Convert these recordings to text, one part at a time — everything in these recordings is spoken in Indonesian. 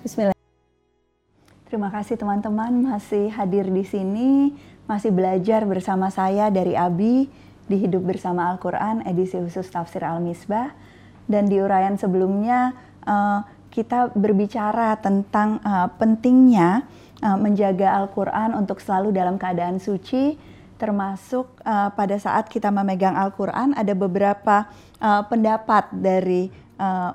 Bismillah. Terima kasih teman-teman masih hadir di sini, masih belajar bersama saya dari Abi di Hidup Bersama Al-Quran edisi khusus Tafsir Al-Misbah. Dan di uraian sebelumnya uh, kita berbicara tentang uh, pentingnya uh, menjaga Al-Quran untuk selalu dalam keadaan suci, termasuk pada saat kita memegang Al-Quran ada beberapa pendapat dari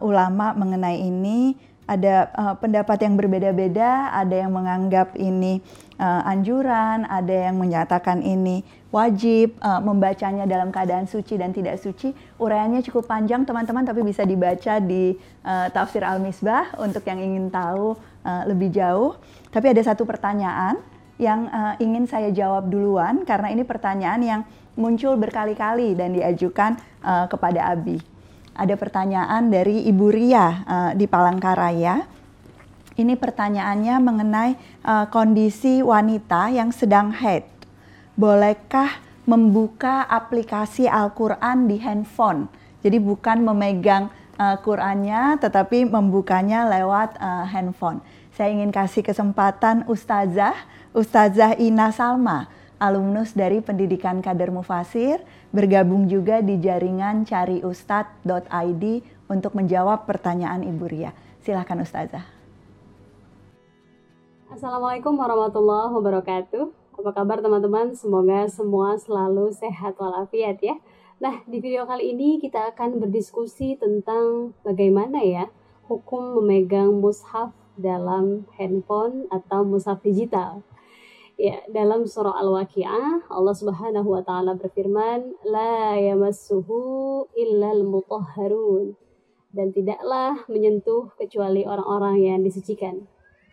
ulama mengenai ini ada uh, pendapat yang berbeda-beda, ada yang menganggap ini uh, anjuran, ada yang menyatakan ini wajib uh, membacanya dalam keadaan suci dan tidak suci. Uraiannya cukup panjang teman-teman, tapi bisa dibaca di uh, Tafsir Al-Misbah untuk yang ingin tahu uh, lebih jauh. Tapi ada satu pertanyaan yang uh, ingin saya jawab duluan karena ini pertanyaan yang muncul berkali-kali dan diajukan uh, kepada Abi ada pertanyaan dari Ibu Ria uh, di Palangkaraya. Ini pertanyaannya mengenai uh, kondisi wanita yang sedang haid. Bolehkah membuka aplikasi Al-Quran di handphone? Jadi bukan memegang uh, Qurannya, tetapi membukanya lewat uh, handphone. Saya ingin kasih kesempatan Ustazah, Ustazah Ina Salma alumnus dari Pendidikan Kader Mufasir, bergabung juga di jaringan cariustad.id untuk menjawab pertanyaan Ibu Ria. Silahkan Ustazah. Assalamualaikum warahmatullahi wabarakatuh. Apa kabar teman-teman? Semoga semua selalu sehat walafiat ya. Nah, di video kali ini kita akan berdiskusi tentang bagaimana ya hukum memegang mushaf dalam handphone atau mushaf digital. Ya, dalam surah Al-Waqi'ah Allah Subhanahu wa taala berfirman, "La yamassuhu illal mutahharun." Dan tidaklah menyentuh kecuali orang-orang yang disucikan.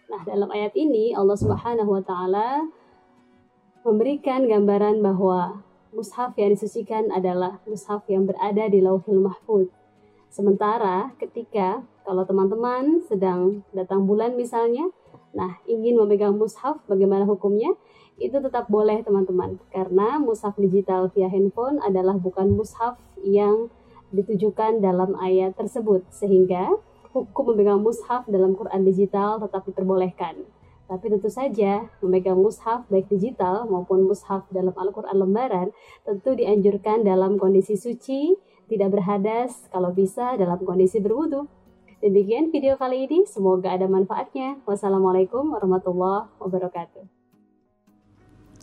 Nah, dalam ayat ini Allah Subhanahu wa taala memberikan gambaran bahwa mushaf yang disucikan adalah mushaf yang berada di Lauhil Mahfuz. Sementara ketika kalau teman-teman sedang datang bulan misalnya, Nah, ingin memegang mushaf, bagaimana hukumnya? Itu tetap boleh teman-teman, karena mushaf digital via handphone adalah bukan mushaf yang ditujukan dalam ayat tersebut, sehingga hukum memegang mushaf dalam Quran digital tetap diperbolehkan. Tapi tentu saja memegang mushaf baik digital maupun mushaf dalam Al-Quran lembaran tentu dianjurkan dalam kondisi suci, tidak berhadas, kalau bisa dalam kondisi berwudu. Demikian video kali ini, semoga ada manfaatnya. Wassalamualaikum warahmatullahi wabarakatuh.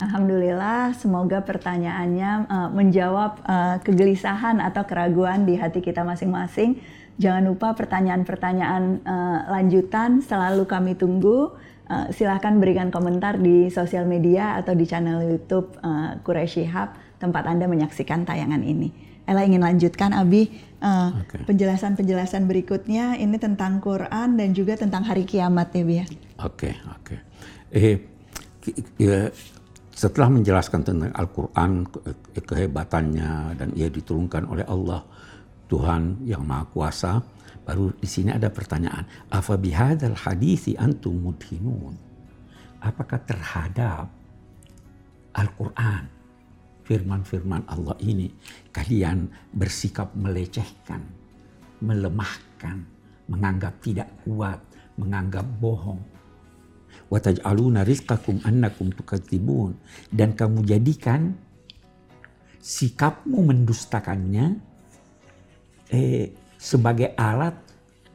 Alhamdulillah, semoga pertanyaannya uh, menjawab uh, kegelisahan atau keraguan di hati kita masing-masing. Jangan lupa pertanyaan-pertanyaan uh, lanjutan selalu kami tunggu. Uh, silahkan berikan komentar di sosial media atau di channel YouTube uh, Quraisy Hub tempat Anda menyaksikan tayangan ini. Ella ingin lanjutkan Abi uh, okay. penjelasan-penjelasan berikutnya ini tentang Quran dan juga tentang hari kiamat ya Bi ya. Oke, okay, oke. Okay. Eh ya, setelah menjelaskan tentang Al-Qur'an ke kehebatannya dan ia diturunkan oleh Allah Tuhan yang Maha Kuasa, baru di sini ada pertanyaan, afa bihadzal hadisi antum mudhinun? Apakah terhadap Al-Qur'an firman-firman Allah ini kalian bersikap melecehkan, melemahkan, menganggap tidak kuat, menganggap bohong. Wataj'aluna rizqakum annakum tukadzibun dan kamu jadikan sikapmu mendustakannya eh, sebagai alat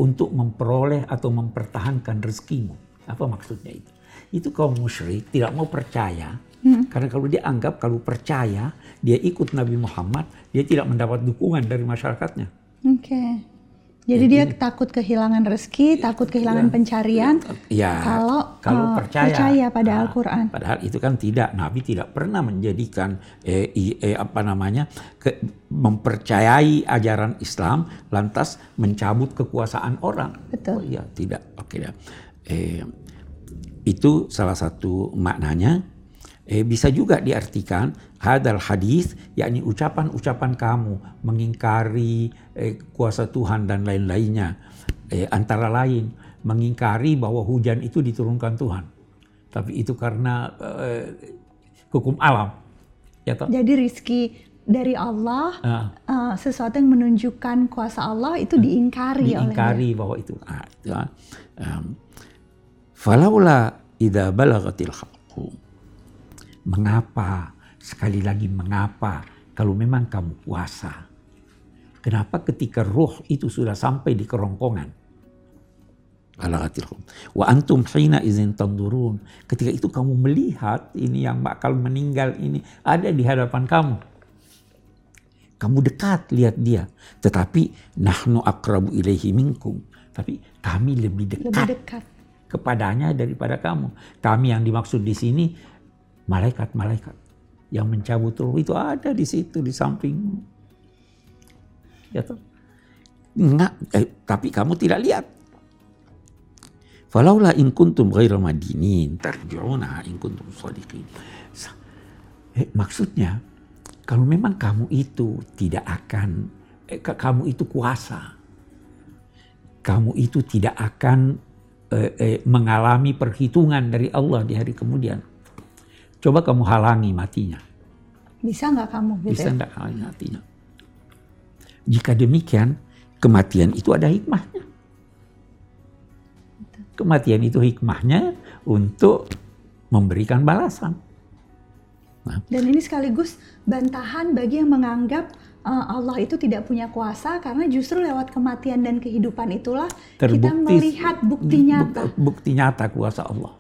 untuk memperoleh atau mempertahankan rezekimu. Apa maksudnya itu? Itu kaum musyrik tidak mau percaya Hmm. Karena kalau dia anggap kalau percaya dia ikut Nabi Muhammad, dia tidak mendapat dukungan dari masyarakatnya. Oke. Okay. Jadi, Jadi dia takut kehilangan rezeki, takut kehilangan ya, pencarian. Ya, kalau kalau uh, percaya, percaya pada nah, Al-Qur'an. Padahal itu kan tidak Nabi tidak pernah menjadikan eh, eh apa namanya ke, mempercayai ajaran Islam lantas mencabut kekuasaan orang. Betul. Oh iya, tidak. Oke ya. Eh, itu salah satu maknanya Eh, bisa juga diartikan hadal hadis yakni ucapan-ucapan kamu mengingkari eh, kuasa Tuhan dan lain-lainnya. Eh, antara lain mengingkari bahwa hujan itu diturunkan Tuhan. Tapi itu karena eh, hukum alam. Ya toh? jadi rizki dari Allah uh, uh, sesuatu yang menunjukkan kuasa Allah itu diingkari, diingkari bahwa itu. Uh, um, Falaula idza balagatil haqqu. Mengapa? Sekali lagi mengapa kalau memang kamu puasa? Kenapa ketika roh itu sudah sampai di kerongkongan? Balagatil haqqu. Wa antum hina izin tandurun. Ketika itu kamu melihat ini yang bakal meninggal ini ada di hadapan kamu. Kamu dekat lihat dia. Tetapi nahnu akrabu ilaihi minkum. Tapi kami lebih dekat, Lebih dekat. kepadanya daripada kamu. Kami yang dimaksud di sini malaikat-malaikat yang mencabut ruh itu ada di situ di sampingmu. Ya toh? Nggak, eh, tapi kamu tidak lihat. Falaula in kuntum ghairal madinin tarji'una in kuntum shadiqin. Eh, maksudnya kalau memang kamu itu tidak akan eh, ka- kamu itu kuasa. Kamu itu tidak akan eh, eh, mengalami perhitungan dari Allah di hari kemudian. Coba kamu halangi matinya. Bisa nggak kamu gitu Bisa ya? enggak halangi matinya? Jika demikian, kematian itu ada hikmahnya. Kematian itu hikmahnya untuk memberikan balasan. Dan ini sekaligus bantahan bagi yang menganggap uh, Allah itu tidak punya kuasa karena justru lewat kematian dan kehidupan itulah kita melihat bukti nyata. buk- bukti nyata kuasa Allah.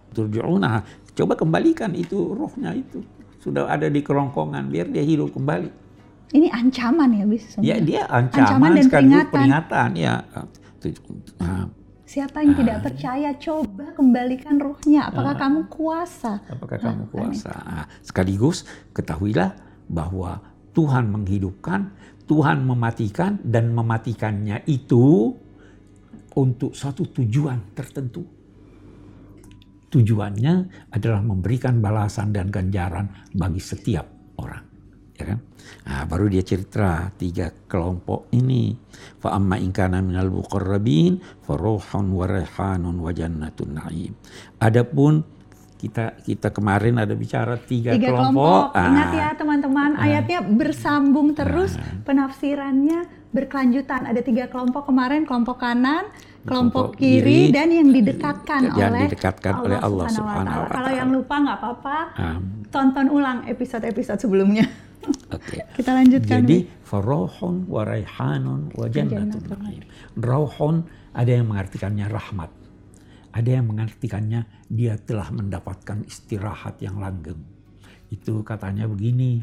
Coba kembalikan itu rohnya itu. Sudah ada di kerongkongan, biar dia hidup kembali. Ini ancaman ya bis. Ya dia ancaman, Ancaman dan peringatan. peringatan. Ya. Nah, Siapa yang tidak percaya coba kembalikan rohnya. Apakah kamu kuasa? apakah kamu kuasa? Nah, sekaligus ketahuilah bahwa Tuhan menghidupkan, Tuhan mematikan dan mematikannya itu untuk satu tujuan tertentu. Tujuannya adalah memberikan balasan dan ganjaran bagi setiap orang. Ya kan? Nah, baru dia cerita tiga kelompok ini. Fa amma in kana minal muqarrabin fa ruhun wa raihanun wa jannatun na'im. Adapun kita kita kemarin ada bicara tiga, Tiga kelompok. kelompok. Ingat Ah, ya teman-teman, ayatnya bersambung terus, penafsirannya berkelanjutan. Ada tiga kelompok kemarin, kelompok kanan, kelompok, kiri, kiri, dan yang didekatkan yang oleh didekatkan oleh Allah Subhanahu wa Kalau Ta'ala. yang lupa nggak apa-apa, tonton ulang episode-episode sebelumnya. Oke. Kita lanjutkan. Jadi farohon wa raihanun wa jannatun na'im. Rauhun ada yang mengartikannya rahmat. Ada yang mengartikannya dia telah mendapatkan istirahat yang langgeng. Itu katanya begini.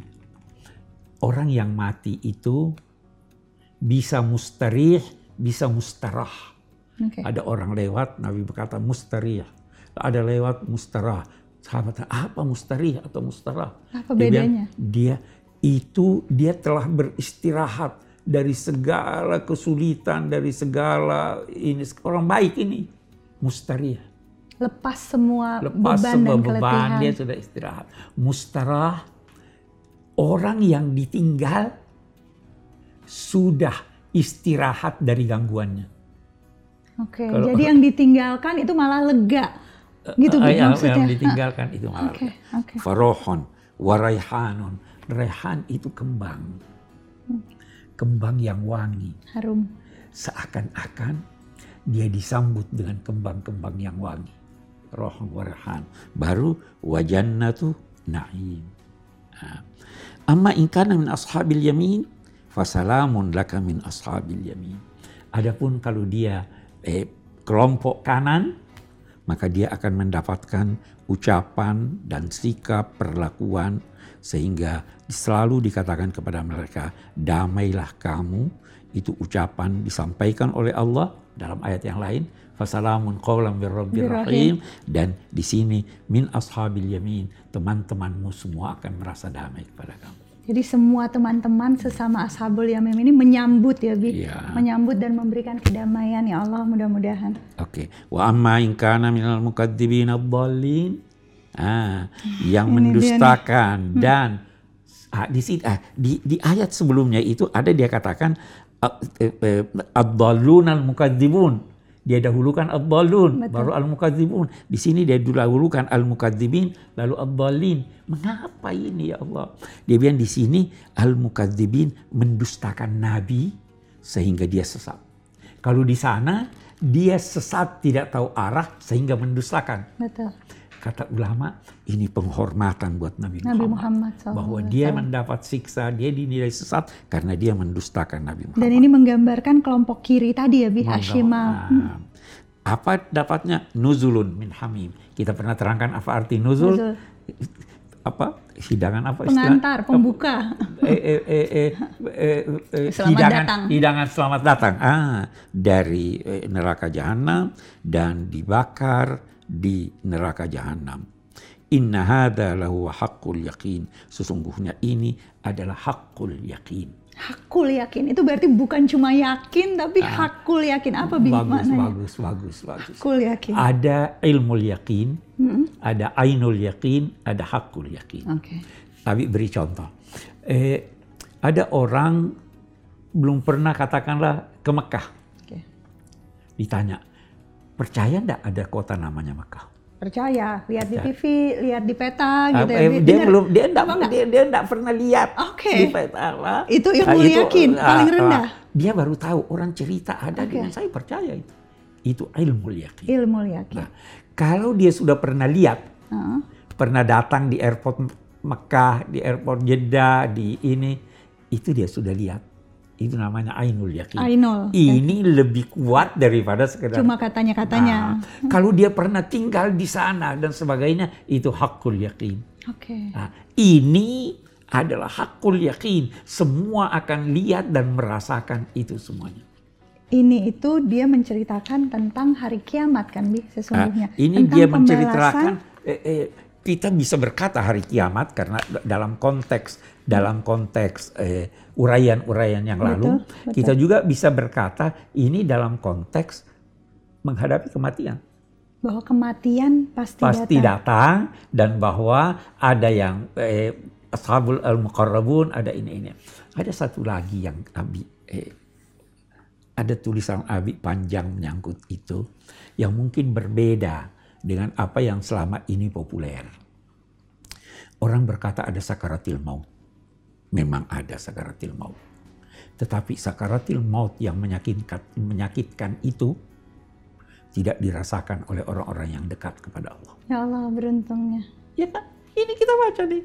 Orang yang mati itu bisa mustarih, bisa mustarah. Oke. Ada orang lewat, Nabi berkata mustarih. Ada lewat mustarah. Sahabat, apa mustarih atau mustarah? Apa Dia bilang, bedanya? Dia itu dia telah beristirahat dari segala kesulitan, dari segala ini orang baik ini mustarih. Lepas semua Lepas beban semua dan beban keletihan. dia sudah istirahat. Mustarah orang yang ditinggal sudah istirahat dari gangguannya. Oke, Kalau- jadi yang ditinggalkan itu malah lega. Gitu Ah, Bu, ya, maksudnya. yang ditinggalkan itu malah. Oke, oke. Farohon, waraihanun. Rehan itu kembang. Kembang yang wangi. Harum. Seakan-akan dia disambut dengan kembang-kembang yang wangi. Rohon waraihan. Baru wajannatu na'im. Nah. Amma in kana min ashabil yamin, fasalamun laka min ashabil yamin. Adapun kalau dia eh, kelompok kanan, maka dia akan mendapatkan ucapan dan sikap perlakuan sehingga selalu dikatakan kepada mereka damailah kamu. Itu ucapan disampaikan oleh Allah dalam ayat yang lain fasalamun qawlan rahim. Dan di sini min ashabil yamin teman-temanmu semua akan merasa damai kepada kamu Jadi semua teman-teman sesama ashabul yamim ini menyambut ya Bi, Iya. menyambut dan memberikan kedamaian ya Allah mudah-mudahan. Oke. Wa amma in kana minal mukadzibin ad-dallin. Ah, yang mendustakan dan ah, di, ah, di di ayat sebelumnya itu ada dia katakan ah, eh, eh, ad-dallunal mukadzibun. Dia dahulukan ad-dallun, baru al-mukadzibun. Di sini dia dahulukan al-mukadzibin lalu ad-dallin. Mengapa ini ya Allah? Dia bilang di sini al-mukadzibin mendustakan nabi sehingga dia sesat. Kalau di sana dia sesat tidak tahu arah sehingga mendustakan. Betul. Kata ulama, ini penghormatan buat Nabi, Nabi Muhammad. Muhammad bahwa dia mendapat siksa, dia dinilai sesat karena dia mendustakan Nabi Muhammad. Dan ini menggambarkan kelompok kiri tadi ya, Bi Monggo. Hashimah. Nah, apa dapatnya? Nuzulun min hamim. Kita pernah terangkan apa arti nuzul? Nuzul. Apa? Hidangan apa istilah? Pengantar, pembuka. eh, eh, eh, eh, eh, eh, Selamat hidangan, datang. hidangan selamat datang. Ah, dari eh, neraka jahanam dan dibakar di neraka jahanam. Inna hadza lahu haqqul yaqin. Sesungguhnya ini adalah haqqul yaqin. Hakul yakin. Itu berarti bukan cuma yakin, tapi hakul yakin. Apa Ah. Bagus, maknanya? bagus, bagus, bagus. Hakul yakin. Ada ilmu yakin, ada ainul yakin, ada hakul yakin. Oke. Abi beri contoh. Eh, ada orang belum pernah katakanlah ke Mekah. Oke. Ditanya, percaya enggak ada kota namanya Mekah? Percaya, lihat di Percaya. TV, lihat di peta Ah, gitu eh, ya. Bi. dia Dengar. belum dia enggak enggak? dia, dia enggak pernah lihat Oke. di peta apa. Itu ilmu Ah, yakin, paling rendah. dia baru tahu orang cerita ada Oke. dengan saya percaya itu. Itu ilmu yakin. Ilmu yakin. Nah, kalau dia sudah pernah lihat Heeh. pernah datang di airport Mekah, di airport Jeddah, di ini, itu dia sudah lihat. Itu namanya ainul yakin. Ainul. Ini lebih kuat daripada sekedar. Cuma katanya-katanya. Nah, kalau dia pernah tinggal di sana dan sebagainya, itu hakul yakin. Oke. Nah, ini adalah hakul yakin. Semua akan lihat dan merasakan itu semuanya. Ini itu dia menceritakan tentang hari kiamat kan Bi sesungguhnya. Nah, ini Tentang dia menceritakan eh, eh, kita bisa berkata hari kiamat karena dalam konteks dalam konteks eh, uraian-uraian yang lalu Betul, betul. kita juga bisa berkata ini dalam konteks menghadapi kematian bahwa kematian pasti, pasti datang. datang dan bahwa ada yang eh, ashabul al muqarrabun ada ini ini ada satu lagi yang Abi eh, ada tulisan Abi panjang menyangkut itu yang mungkin berbeda dengan apa yang selama ini populer. Orang berkata ada sakaratil maut. Memang ada sakaratil maut. Tetapi sakaratil maut yang menyakitkan, menyakitkan itu tidak dirasakan oleh orang-orang yang dekat kepada Allah. Ya Allah beruntungnya. Ya kan? Ini kita baca nih.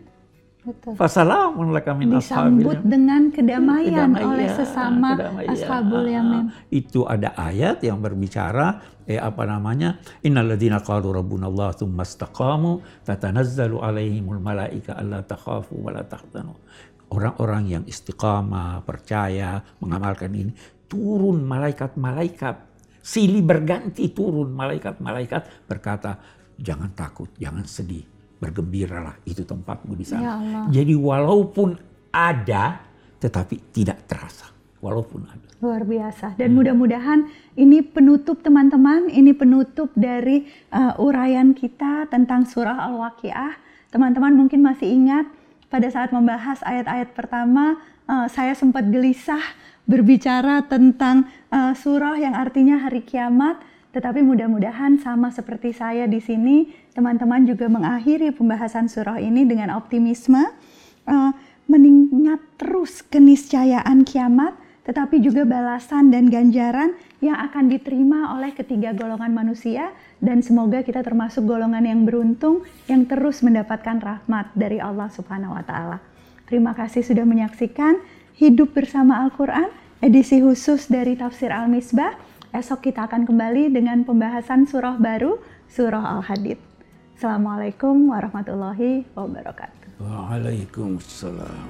Betul. Fasalamun laka min Disambut dengan kedamaian, Kedamaian, oleh sesama kedamaian. ashabul Ah, yamin. Itu ada ayat yang berbicara eh apa namanya? Innalladzina qalu rabbunallah tsumma istaqamu tatanazzalu alaihimul malaika alla takhafu wa la tahzanu. Orang-orang yang istiqamah, percaya, mengamalkan ini, turun malaikat-malaikat. Silih berganti turun malaikat-malaikat berkata, jangan takut, jangan sedih, bergembiralah, itu tempatmu di Ya sana. Allah. Jadi walaupun ada, tetapi tidak terasa. Walaupun ada. Luar biasa. Dan mudah-mudahan ini penutup teman-teman, ini penutup dari uh, uraian kita tentang surah Al-Waqiah. Teman-teman mungkin masih ingat pada saat membahas ayat-ayat pertama, uh, saya sempat gelisah berbicara tentang uh, surah yang artinya hari kiamat. Tetapi mudah-mudahan sama seperti saya di sini, teman-teman juga mengakhiri pembahasan surah ini dengan optimisme, uh, mengingat terus keniscayaan kiamat, tetapi juga balasan dan ganjaran yang akan diterima oleh ketiga golongan manusia dan semoga kita termasuk golongan yang beruntung yang terus mendapatkan rahmat dari Allah Subhanahu wa taala. Terima kasih sudah menyaksikan Hidup bersama Al-Qur'an edisi khusus dari Tafsir Al-Misbah. Esok kita akan kembali dengan pembahasan surah baru, surah Al-Hadid. Assalamualaikum warahmatullahi wabarakatuh. Waalaikumsalam.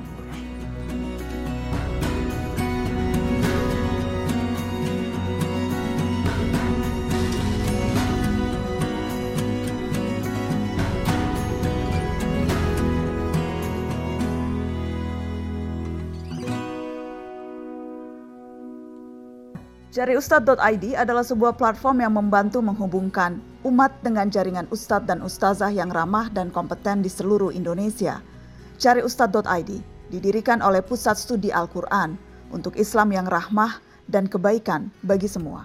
Jariustad.id adalah sebuah platform yang membantu menghubungkan umat dengan jaringan ustadz dan ustazah yang ramah dan kompeten di seluruh Indonesia. Jariustad.id didirikan oleh Pusat Studi Al-Quran untuk Islam yang rahmah dan kebaikan bagi semua.